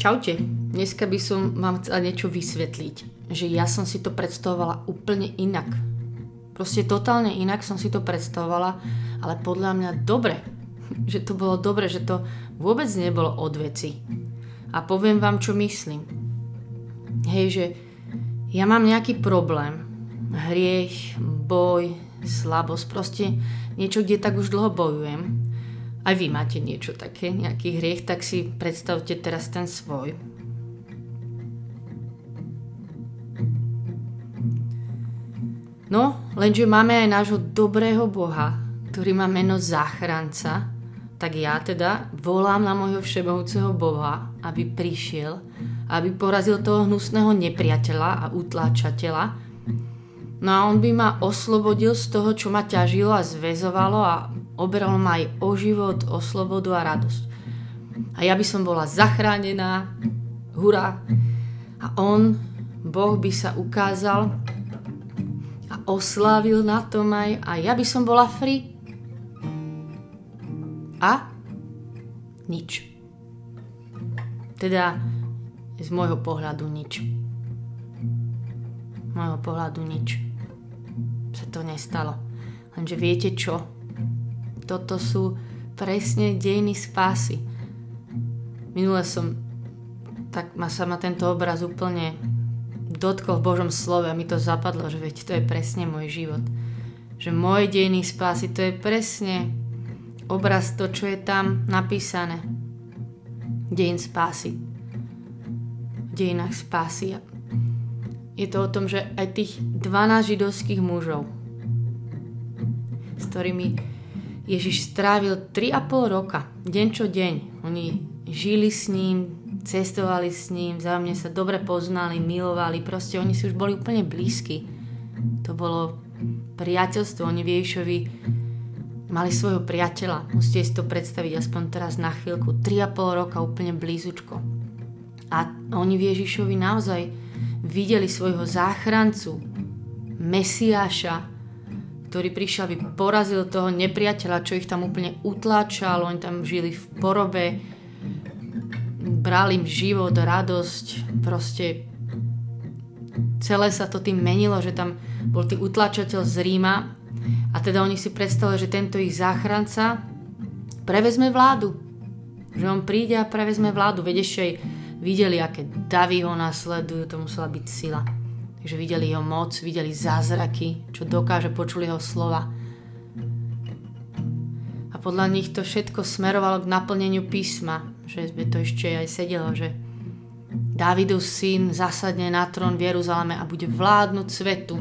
Čaute, dneska by som vám chcela niečo vysvetliť, že ja som si to predstavovala úplne inak. Proste totálne inak som si to predstavovala, ale podľa mňa dobre, že to bolo dobre, že to vôbec nebolo od veci. A poviem vám, čo myslím. Hej, že ja mám nejaký problém, hriech, boj, slabosť, proste niečo, kde tak už dlho bojujem. Aj vy máte niečo také, nejaký hriech, tak si predstavte teraz ten svoj. No, lenže máme aj nášho dobrého Boha, ktorý má meno záchranca, tak ja teda volám na môjho všemohúceho Boha, aby prišiel, aby porazil toho hnusného nepriateľa a utláčateľa, No a on by ma oslobodil z toho, čo ma ťažilo a zväzovalo a oberal ma aj o život, o slobodu a radosť. A ja by som bola zachránená, hurá. A on, Boh by sa ukázal a oslávil na tom aj a ja by som bola free. A nič. Teda z môjho pohľadu nič. Z môjho pohľadu nič sa to nestalo. Lenže viete čo? Toto sú presne dejiny spásy. Minule som, tak ma sa ma tento obraz úplne dotkol v Božom slove a mi to zapadlo, že veď to je presne môj život. Že moje dejiny spásy, to je presne obraz to, čo je tam napísané. Dejin spásy. V dejinách spásy. Je to o tom, že aj tých 12 židovských mužov, s ktorými Ježiš strávil 3,5 roka, deň čo deň. Oni žili s ním, cestovali s ním, mňa sa dobre poznali, milovali, proste oni si už boli úplne blízki. To bolo priateľstvo, oni v Ježišovi mali svojho priateľa. Musíte si to predstaviť aspoň teraz na chvíľku. 3,5 roka úplne blízučko. A oni v Ježišovi naozaj videli svojho záchrancu, Mesiáša, ktorý prišiel, aby porazil toho nepriateľa, čo ich tam úplne utláčal, oni tam žili v porobe, brali im život, radosť, proste celé sa to tým menilo, že tam bol tý utlačateľ z Ríma a teda oni si predstavili, že tento ich záchranca prevezme vládu. Že on príde a prevezme vládu. Veď ešte videli, aké davy ho nasledujú, to musela byť sila. Takže videli jeho moc, videli zázraky, čo dokáže, počuli jeho slova. A podľa nich to všetko smerovalo k naplneniu písma, že by to ešte aj sedelo, že Dávidov syn zasadne na trón v Jeruzaleme a bude vládnuť svetu.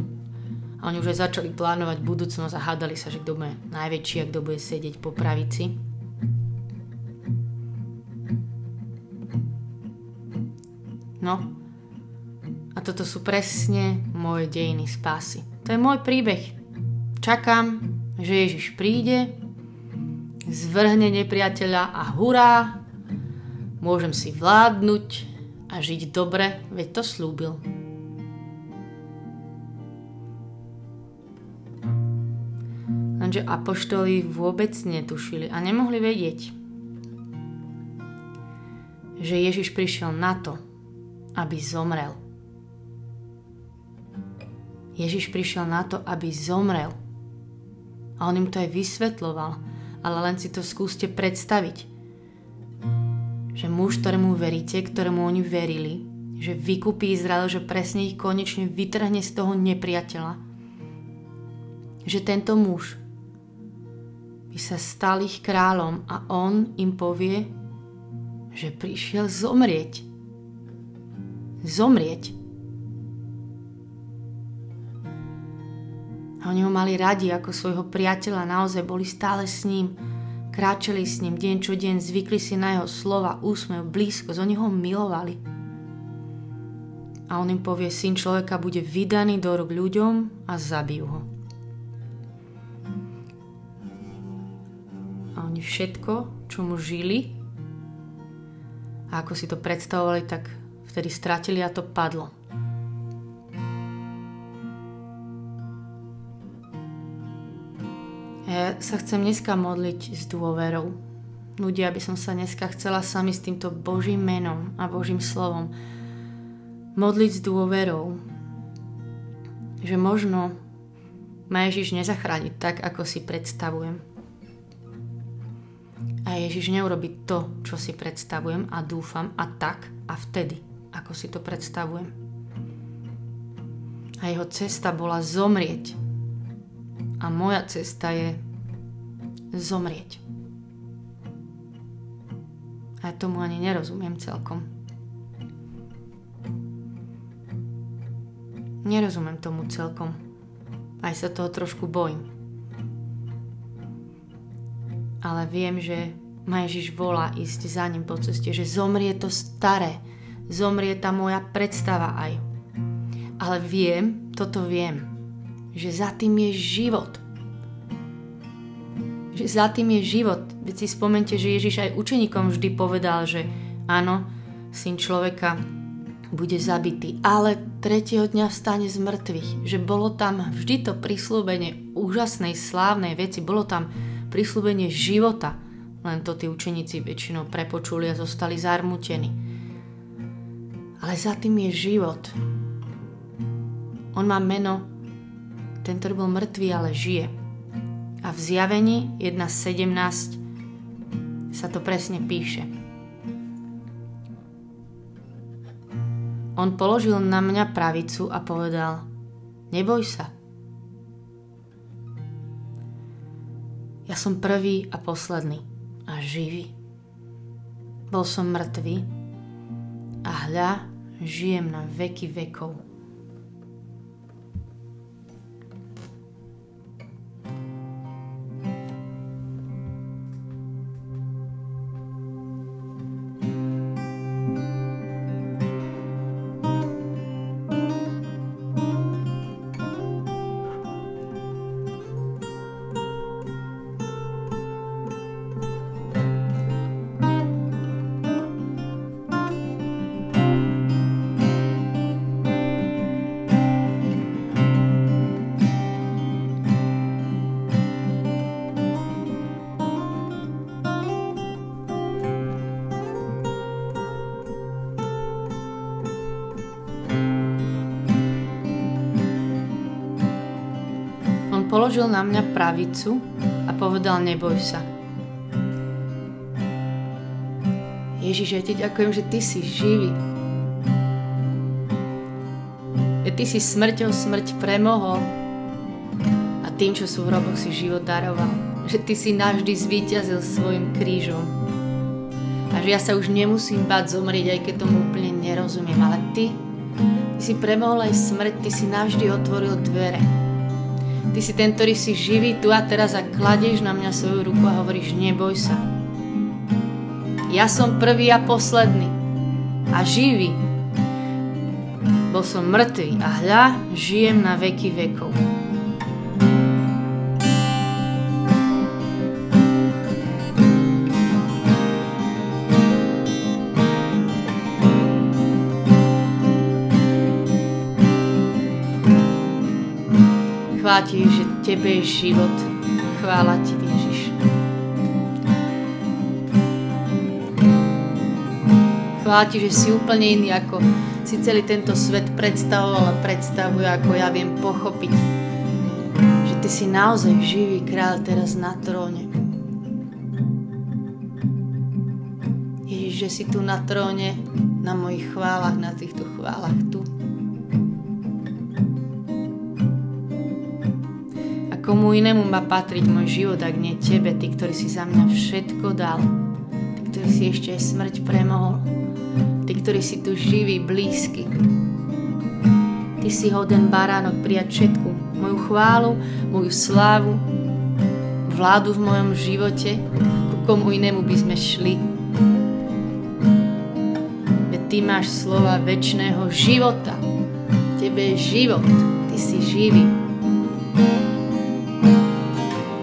A oni už aj začali plánovať budúcnosť a hádali sa, že kto bude najväčší a kto bude sedieť po pravici. No. A toto sú presne moje dejiny spásy. To je môj príbeh. Čakám, že Ježiš príde, zvrhne nepriateľa a hurá, môžem si vládnuť a žiť dobre, veď to slúbil. Lenže apoštoli vôbec netušili a nemohli vedieť, že Ježiš prišiel na to, aby zomrel. Ježiš prišiel na to, aby zomrel. A on im to aj vysvetloval, ale len si to skúste predstaviť. Že muž, ktorému veríte, ktorému oni verili, že vykupí Izrael, že presne ich konečne vytrhne z toho nepriateľa. Že tento muž by sa stal ich kráľom a on im povie, že prišiel zomrieť zomrieť. Oni ho mali radi ako svojho priateľa, naozaj boli stále s ním, kráčali s ním deň čo deň, zvykli si na jeho slova, úsmev, blízkosť, oni ho milovali. A on im povie, syn človeka bude vydaný do rúk ľuďom a zabijú ho. A oni všetko, čo mu žili, a ako si to predstavovali, tak vtedy stratili a to padlo. Sa chcem dneska modliť s dôverou, ľudia, aby som sa dneska chcela sami s týmto Božím menom a Božím slovom modliť s dôverou, že možno ma Ježiš nezachráni tak, ako si predstavujem. A Ježiš neurobi to, čo si predstavujem a dúfam a tak a vtedy, ako si to predstavujem. A jeho cesta bola zomrieť. A moja cesta je zomrieť. A ja tomu ani nerozumiem celkom. Nerozumiem tomu celkom. Aj sa toho trošku bojím ale viem, že ma Ježiš volá ísť za ním po ceste, že zomrie to staré, zomrie tá moja predstava aj. Ale viem, toto viem, že za tým je život. Že za tým je život. Veď si spomente, že Ježiš aj učeníkom vždy povedal, že áno, syn človeka bude zabitý, ale tretieho dňa vstane z mŕtvych. Že bolo tam vždy to prislúbenie úžasnej, slávnej veci, bolo tam prislúbenie života, len to tí učeníci väčšinou prepočuli a zostali zarmutení. Ale za tým je život. On má meno, ten, ktorý bol mŕtvý, ale žije. A v zjavení 1.17 sa to presne píše. On položil na mňa pravicu a povedal, neboj sa, Ja som prvý a posledný a živý. Bol som mŕtvý a hľa, žijem na veky vekov. Položil na mňa pravicu a povedal neboj sa. Ježiš, ja ti ďakujem, že ty si živý. Že ty si smrťou smrť premohol a tým, čo sú v roboch, si život daroval. Že ty si navždy zvíťazil svojim krížom. A že ja sa už nemusím báť zomrieť, aj keď tomu úplne nerozumiem. Ale ty, ty si premohol aj smrť, ty si navždy otvoril dvere Ty si ten, ktorý si živý tu a teraz a kladeš na mňa svoju ruku a hovoríš, neboj sa. Ja som prvý a posledný a živý. Bol som mŕtvý a hľa, žijem na veky vekov. Tebe je život. Chvála ti, Ježiš. Chvála ti, že si úplne iný, ako si celý tento svet predstavoval a predstavuje, ako ja viem pochopiť. Že ty si naozaj živý kráľ teraz na tróne. Ježiš, že si tu na tróne, na mojich chválach, na týchto chválach Komu inému má patriť môj život, ak nie tebe, ty, ktorý si za mňa všetko dal. Ty, ktorý si ešte aj smrť premohol. Ty, ktorý si tu živý, blízky. Ty si hoden baránok prijať všetku moju chválu, moju slávu, vládu v mojom živote, ku komu inému by sme šli. Veď ty máš slova väčšného života. Tebe je život, ty si živý.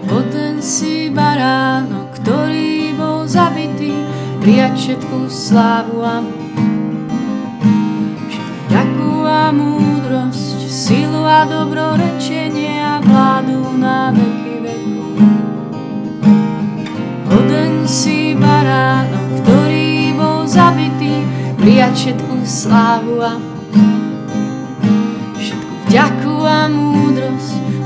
O ten si baránok, ktorý bol zabitý, prijať všetku slávu a Takú a múdrosť, silu a dobrorečenie a vládu na veky veku. Hoden si baránok, ktorý bol zabitý, prijať všetku slávu a všetku vďaku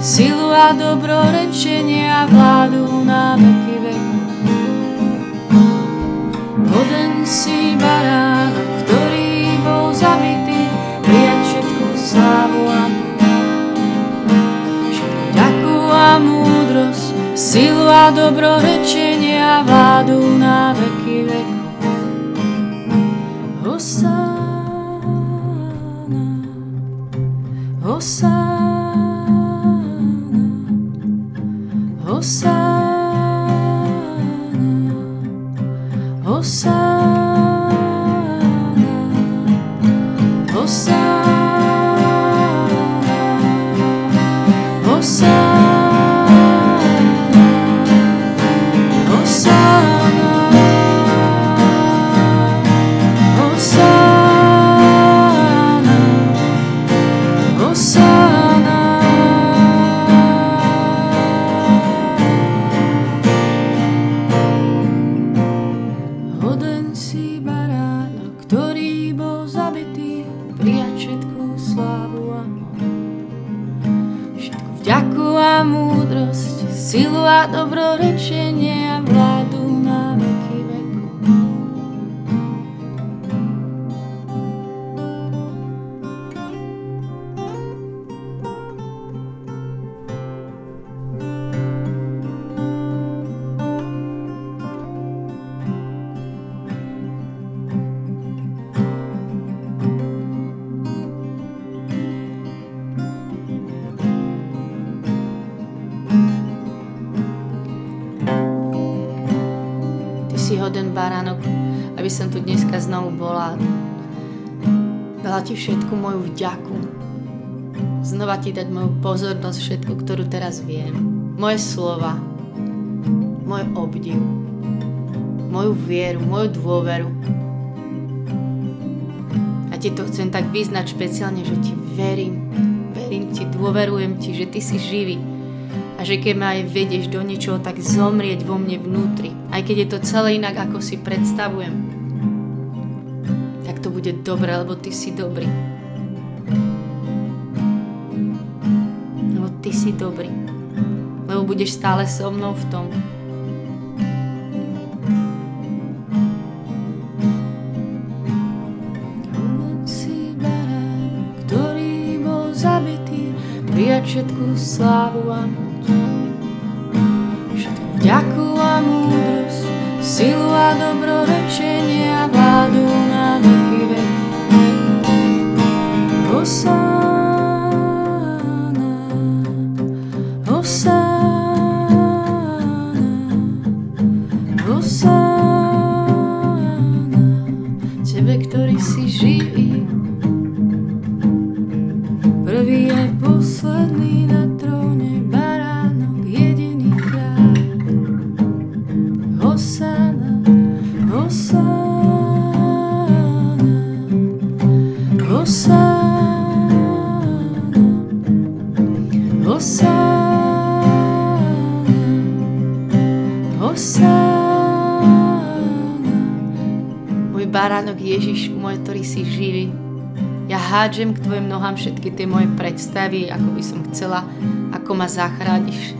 silu a dobrorečenie a vládu na veky veku. Hoden si baránok, ktorý bol zabitý, prijať všetku slávu a všetku vďaku a múdrosť, silu a dobrorečenie a vládu na veky veku. So. Hoden baránok, aby som tu dneska znovu bola. Dala ti všetku moju vďaku. Znova ti dať moju pozornosť, všetku, ktorú teraz viem. Moje slova, môj obdiv, moju vieru, moju dôveru. A ti to chcem tak vyznať špeciálne, že ti verím, verím ti, dôverujem ti, že ty si živý, a že keď ma aj vedieš do niečoho, tak zomrieť vo mne vnútri. Aj keď je to celé inak, ako si predstavujem. Tak to bude dobré, lebo ty si dobrý. Lebo ty si dobrý. Lebo budeš stále so mnou v tom. všetku slávu a vďaku a múdrosť, silu a dobrorečenie a vládu na veky veku. Hosána, Hosána, Hosána, Tebe, ktorý si živý, prvý aj posledný Ježiš môj, ktorý si živý. Ja hádžem k tvojim nohám všetky tie moje predstavy, ako by som chcela, ako ma zachrániš.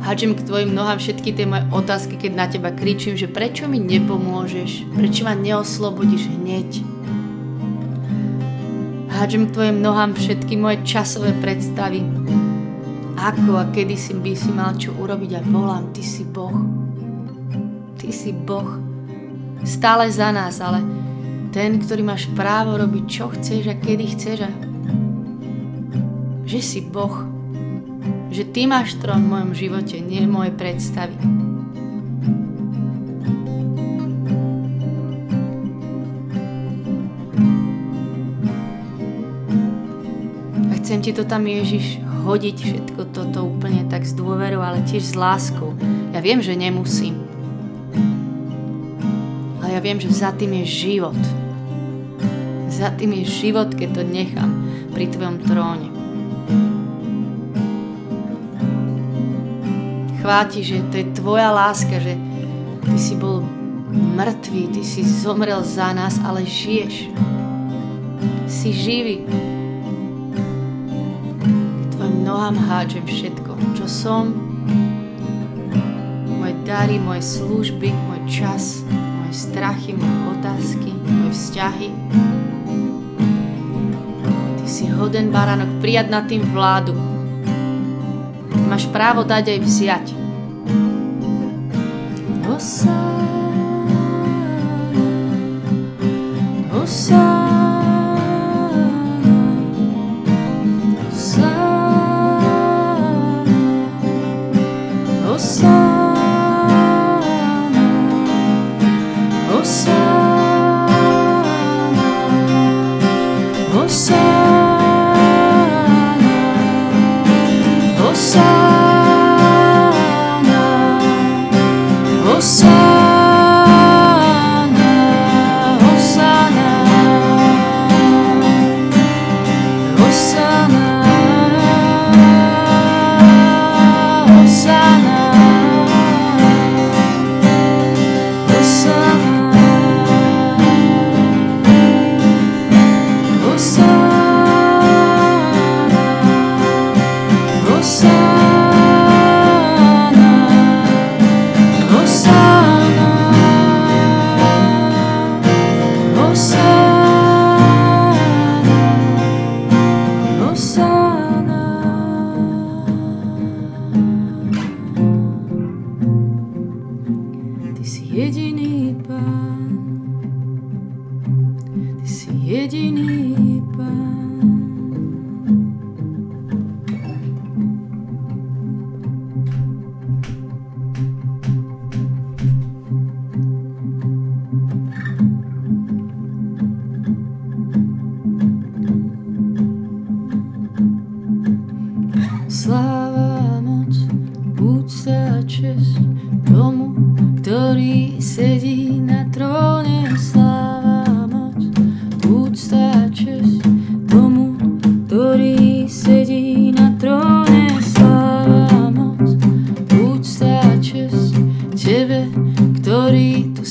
Hádžem k tvojim nohám všetky tie moje otázky, keď na teba kričím, že prečo mi nepomôžeš, prečo ma neoslobodíš hneď. Hádžem k tvojim nohám všetky moje časové predstavy, ako a kedy si by si mal čo urobiť a volám, ty si Boh. Ty si Boh stále za nás, ale ten, ktorý máš právo robiť, čo chceš a kedy chceš a že si Boh. Že ty máš trón v mojom živote, nie moje predstavy. A chcem ti to tam, Ježiš, hodiť všetko toto úplne tak s dôverou, ale tiež s láskou. Ja viem, že nemusím ja viem, že za tým je život. Za tým je život, keď to nechám pri tvojom tróne. Chváti, že to je tvoja láska, že ty si bol mŕtvý, ty si zomrel za nás, ale žiješ. Si živý. K tvojim nohám hádžem všetko, čo som, moje dary, moje služby, môj čas, moje strachy, moje otázky, moje vzťahy. Si hoden baránok prijať nad tým vládu. Máš právo dať aj vziať.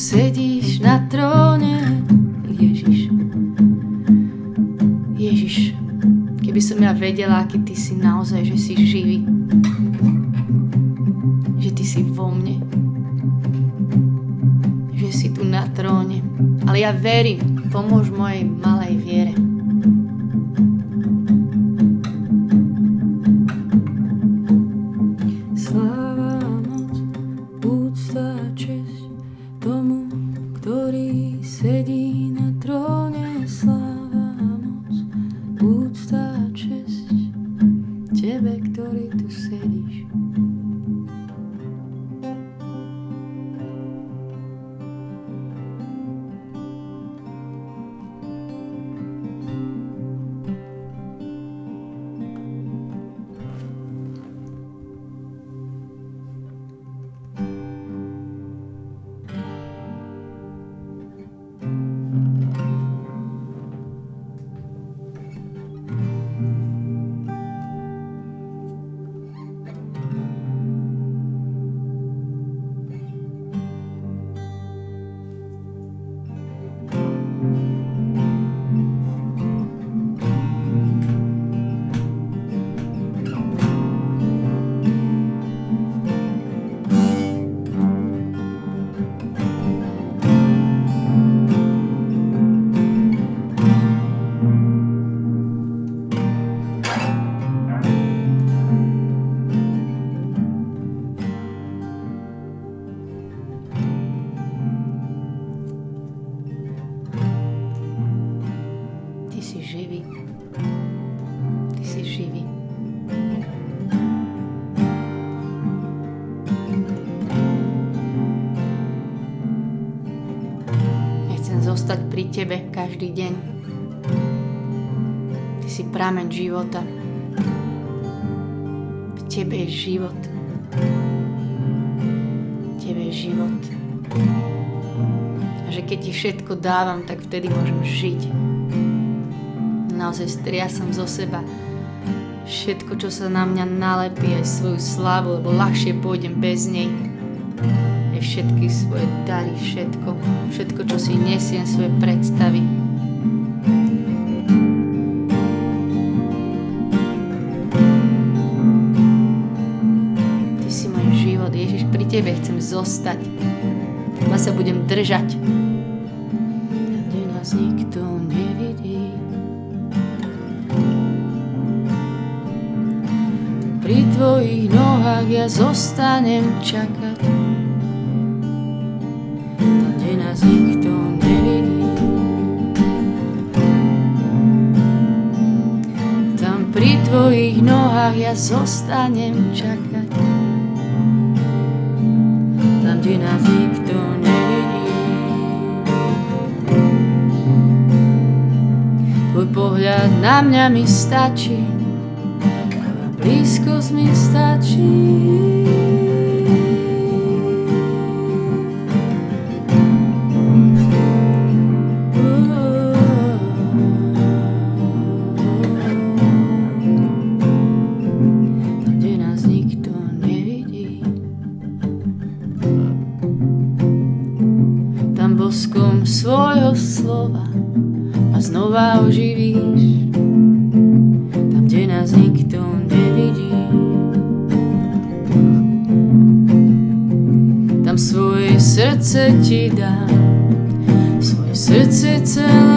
Hosanna, Hosanna. vedela, aký ty si naozaj, že si živý. Že ty si vo mne. Že si tu na tróne. Ale ja verím, pomôž mojej malej viere. Tebe každý deň. Ty si prameň života. V Tebe je život. V Tebe je život. A že keď Ti všetko dávam, tak vtedy môžem žiť. Naozaj striasam zo seba všetko, čo sa na mňa nalepí, aj svoju slavu, lebo ľahšie pôjdem bez nej. Všetky svoje dary, všetko, všetko, čo si nesiem, svoje predstavy. Ty si môj život, Ježiš, pri Tebe chcem zostať. Teba sa budem držať. Kde nás nikto nevidí. Pri Tvojich nohách ja zostanem čakať. Nás nikto nevidí. Tam pri Tvojich nohách ja zostanem čakať. Tam, kde nás nikto nevidí. Tvoj pohľad na mňa mi stačí, blízkosť mi stačí. Boskom svojho slova ma znova oživíš. Tam, kde nás nikto nevidí. Tam svoje srdce ti dám, svoje srdce celé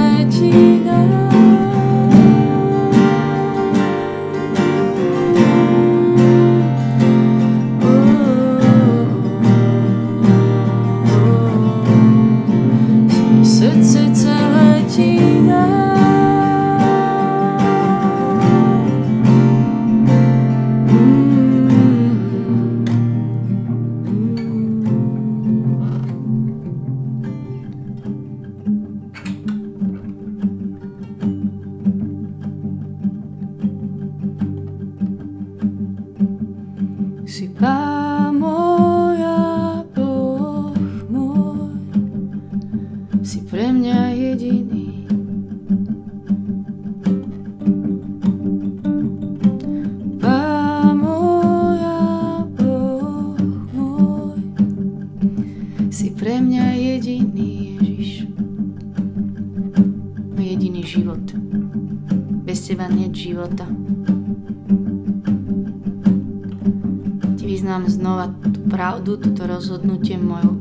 rozhodnutie moju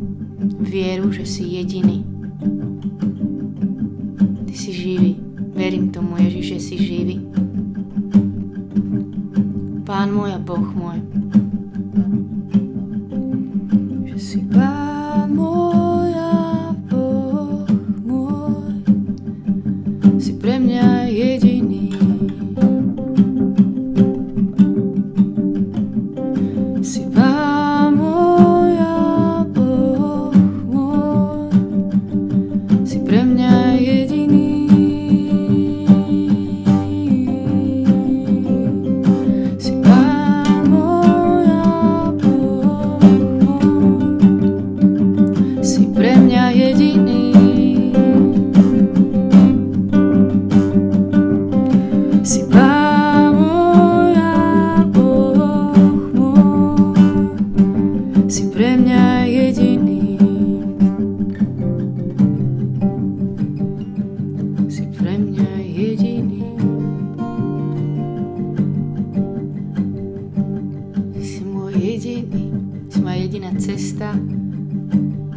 vieru, že si jediný.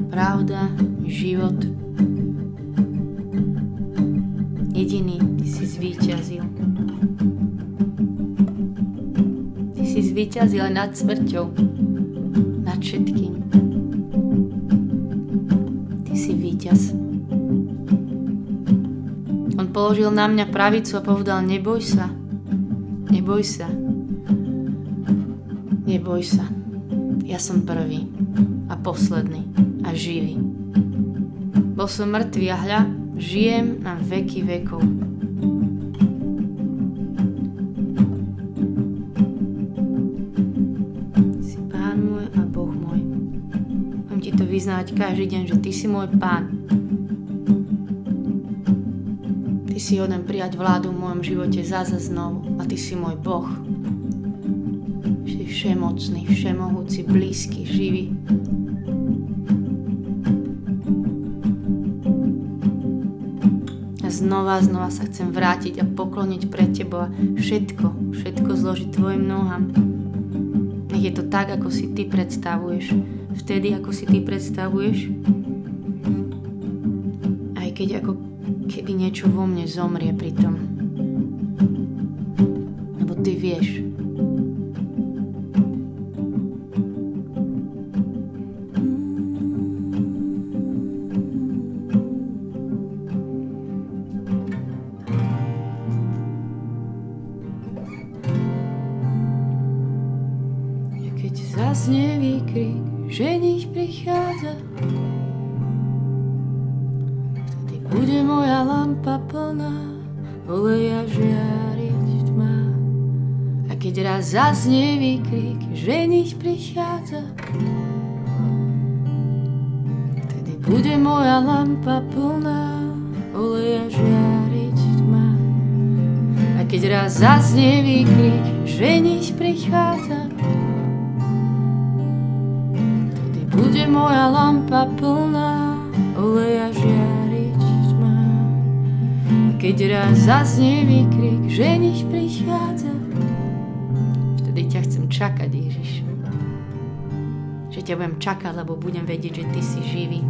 Pravda, život. Jediný, ty si zvíťazil. Ty si zvíťazil nad smrťou, nad všetkým. Ty si víťaz. On položil na mňa pravicu a povedal, neboj sa, neboj sa, neboj sa. Ja som prvý a posledný a živý. Bol som mŕtvý a hľa, žijem na veky vekov. Si pán môj a Boh môj. Mám ti to vyznávať každý deň, že ty si môj pán. Ty si hoden prijať vládu v mojom živote zase znovu a ty si môj Boh. Si všemocný, všemohúci, blízky, živý. Znova, znova sa chcem vrátiť a pokloniť pre Teba a všetko, všetko zložiť Tvojim nohám. Nech je to tak, ako si Ty predstavuješ. Vtedy, ako si Ty predstavuješ. Aj keď ako keby niečo vo mne zomrie pri tom. Oleja žiariť tma. A keď raz zaznie výkrik, ženich prichádza, vtedy bude moja lampa plná, oleja žiariť tma. A keď raz zaznie výkrik, ženich prichádza, bude moja lampa plná oleja žiariť keď raz zaznie výkrik, že nich prichádza, vtedy ťa chcem čakať, Ježiš. Že ťa budem čakať, lebo budem vedieť, že Ty si živý.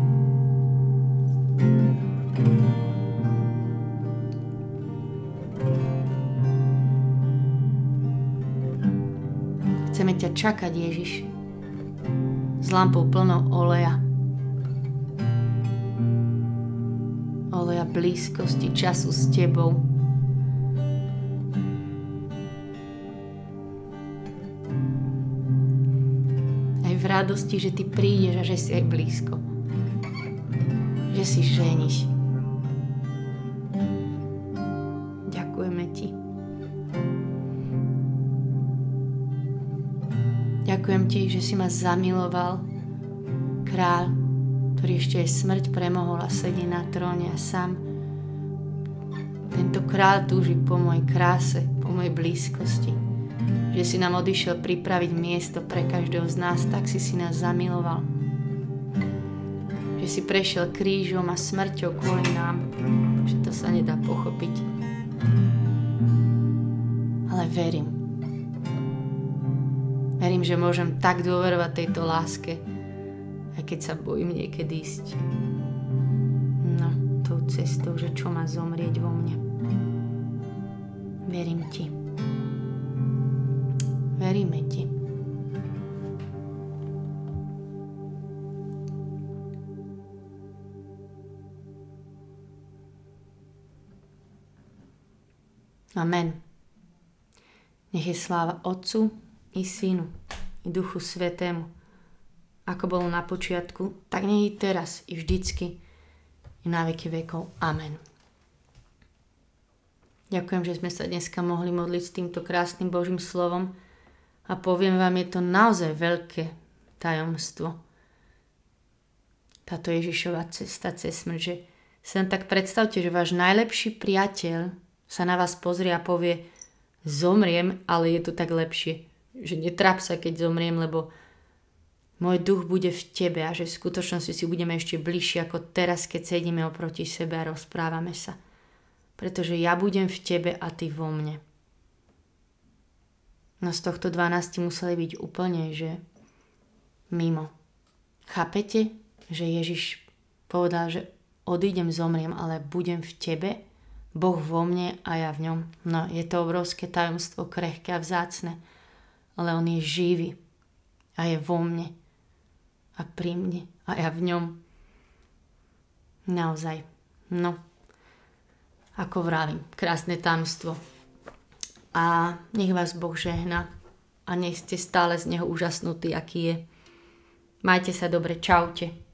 Chceme ťa čakať, Ježiš s lampou plnou oleja. Blízkosti času s tebou. Aj v radosti, že ty prídeš a že si aj blízko. Že si ženiš. Ďakujem ti, že si ma zamiloval, kráľ, ktorý ešte aj smrť premohol a sedí na tróne a sám. Tento kráľ túži po mojej kráse, po mojej blízkosti. Že si nám odišiel pripraviť miesto pre každého z nás, tak si si nás zamiloval. Že si prešiel krížom a smrťou kvôli nám, že to sa nedá pochopiť. Ale verím, Verím, že môžem tak dôverovať tejto láske, aj keď sa bojím niekedy ísť. No, tou cestou, že čo má zomrieť vo mne. Verím ti. Veríme ti. Amen. Nech je sláva Otcu, i Synu, i Duchu Svetému, ako bolo na počiatku, tak nie i teraz, i vždycky, i na veky vekov. Amen. Ďakujem, že sme sa dneska mohli modliť s týmto krásnym Božím slovom a poviem vám, je to naozaj veľké tajomstvo. Táto Ježišova cesta cez smrť, že sa tak predstavte, že váš najlepší priateľ sa na vás pozrie a povie zomriem, ale je to tak lepšie že netráp sa, keď zomriem, lebo môj duch bude v tebe a že v skutočnosti si budeme ešte bližšie ako teraz, keď sedíme oproti sebe a rozprávame sa. Pretože ja budem v tebe a ty vo mne. No z tohto 12 museli byť úplne, že mimo. Chápete, že Ježiš povedal, že odídem, zomriem, ale budem v tebe, Boh vo mne a ja v ňom. No je to obrovské tajomstvo, krehké a vzácne ale on je živý a je vo mne a pri mne a ja v ňom. Naozaj. No, ako vravím, krásne tamstvo. A nech vás Boh žehna a nech ste stále z neho úžasnutí, aký je. Majte sa dobre, čaute.